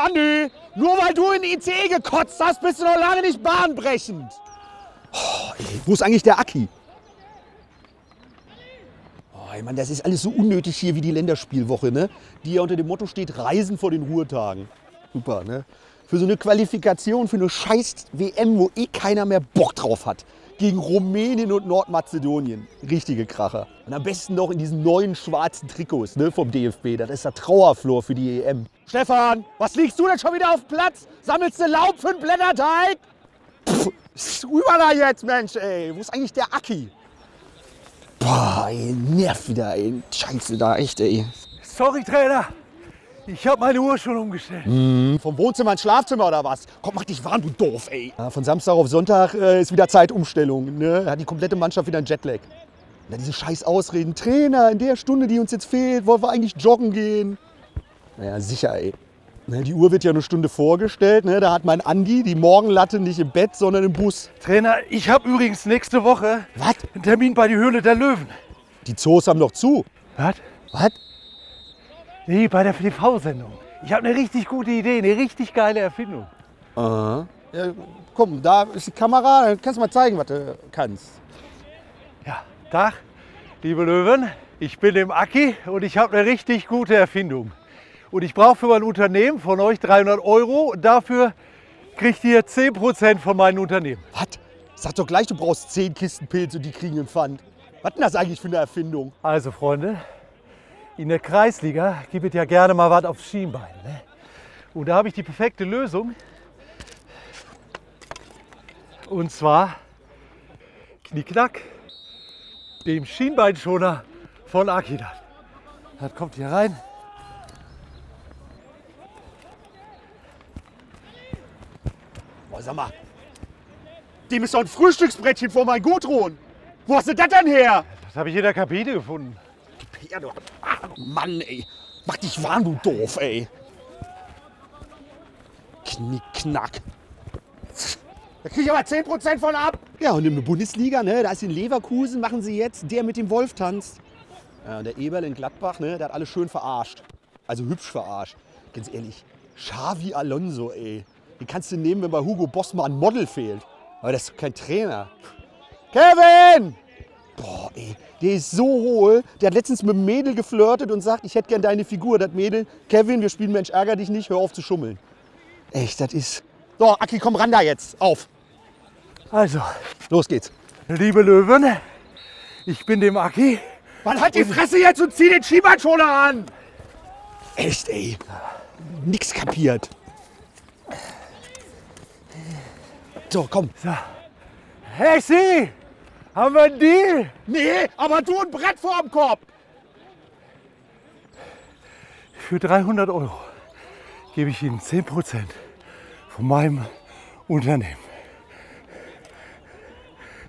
Andi, nur weil du in die ICE gekotzt hast, bist du noch lange nicht bahnbrechend. Oh, ey, wo ist eigentlich der Aki? Oh, ey, Mann, das ist alles so unnötig hier wie die Länderspielwoche, ne? Die ja unter dem Motto steht, Reisen vor den Ruhetagen. Super, ne? Für so eine Qualifikation, für eine scheiß WM, wo eh keiner mehr Bock drauf hat. Gegen Rumänien und Nordmazedonien. Richtige Kracher. Und am besten noch in diesen neuen schwarzen Trikots ne, vom DFB. Das ist der Trauerflor für die EM. Stefan, was liegst du denn schon wieder auf dem Platz? Sammelst du Laub für einen Blätterteig? Pff, rüber da jetzt, Mensch, ey. Wo ist eigentlich der Aki? Boah, ey, nerv wieder, ey. Scheiße da, echt, ey. Sorry, Trainer. Ich habe meine Uhr schon umgestellt. Vom Wohnzimmer ins Schlafzimmer oder was? Komm, mach dich warm, du doof, ey. Ja, von Samstag auf Sonntag äh, ist wieder Zeitumstellung. Ne? Da hat die komplette Mannschaft wieder einen Jetlag. Dann diese scheiß Ausreden. Trainer, in der Stunde, die uns jetzt fehlt, wollen wir eigentlich joggen gehen. Naja, sicher, ey. Ne, die Uhr wird ja eine Stunde vorgestellt. Ne? Da hat mein Andi die Morgenlatte nicht im Bett, sondern im Bus. Trainer, ich habe übrigens nächste Woche Was? einen Termin bei die Höhle der Löwen. Die Zoos haben doch zu. Was? Was? Nee, bei der TV-Sendung. Ich habe eine richtig gute Idee, eine richtig geile Erfindung. Aha. Ja, komm, da ist die Kamera. Dann kannst du mal zeigen, was du kannst. Ja, Tag, liebe Löwen. Ich bin im Aki und ich habe eine richtig gute Erfindung. Und ich brauche für mein Unternehmen von euch 300 Euro. Dafür kriegt ihr 10% von meinem Unternehmen. Was? Sag doch gleich, du brauchst 10 Kisten Pilz und die kriegen einen Pfand. Was denn das eigentlich für eine Erfindung? Also Freunde, in der Kreisliga gibt es ja gerne mal was aufs Schienbein. Ne? Und da habe ich die perfekte Lösung. Und zwar Knickknack, dem Schienbeinschoner von Akidat. Das kommt hier rein. Boah, sag mal, dem ist doch ein Frühstücksbrettchen vor mein Gudrun. Wo hast du das denn her? Das habe ich in der Kabine gefunden. Ja, du, ah, Mann, ey. Mach dich warm, du doof, ey. Knickknack. Da krieg ich aber 10% von ab. Ja, und in der Bundesliga, ne, da ist in Leverkusen, machen sie jetzt der mit dem Wolf tanzt. Ja, der Eberl in Gladbach, ne, der hat alles schön verarscht. Also hübsch verarscht. Ganz ehrlich, Xavi Alonso, ey. Den kannst du nehmen, wenn bei Hugo Boss mal ein Model fehlt. Aber das ist kein Trainer. Kevin! Der ist so hohl. Der hat letztens mit einem Mädel geflirtet und sagt, ich hätte gern deine Figur. Das Mädel, Kevin, wir spielen Mensch, ärger dich nicht, hör auf zu schummeln. Echt, das ist... So, Aki, komm ran da jetzt. Auf. Also, Los geht's. liebe Löwen, ich bin dem Aki. Man halt die Fresse jetzt und zieh den Schiebeinschoner an. Echt, ey. Nix kapiert. So, komm. Hey Siri, haben wir einen Deal? Nee, aber du ein Brett vorm Kopf. Für 300 Euro gebe ich Ihnen 10% von meinem Unternehmen.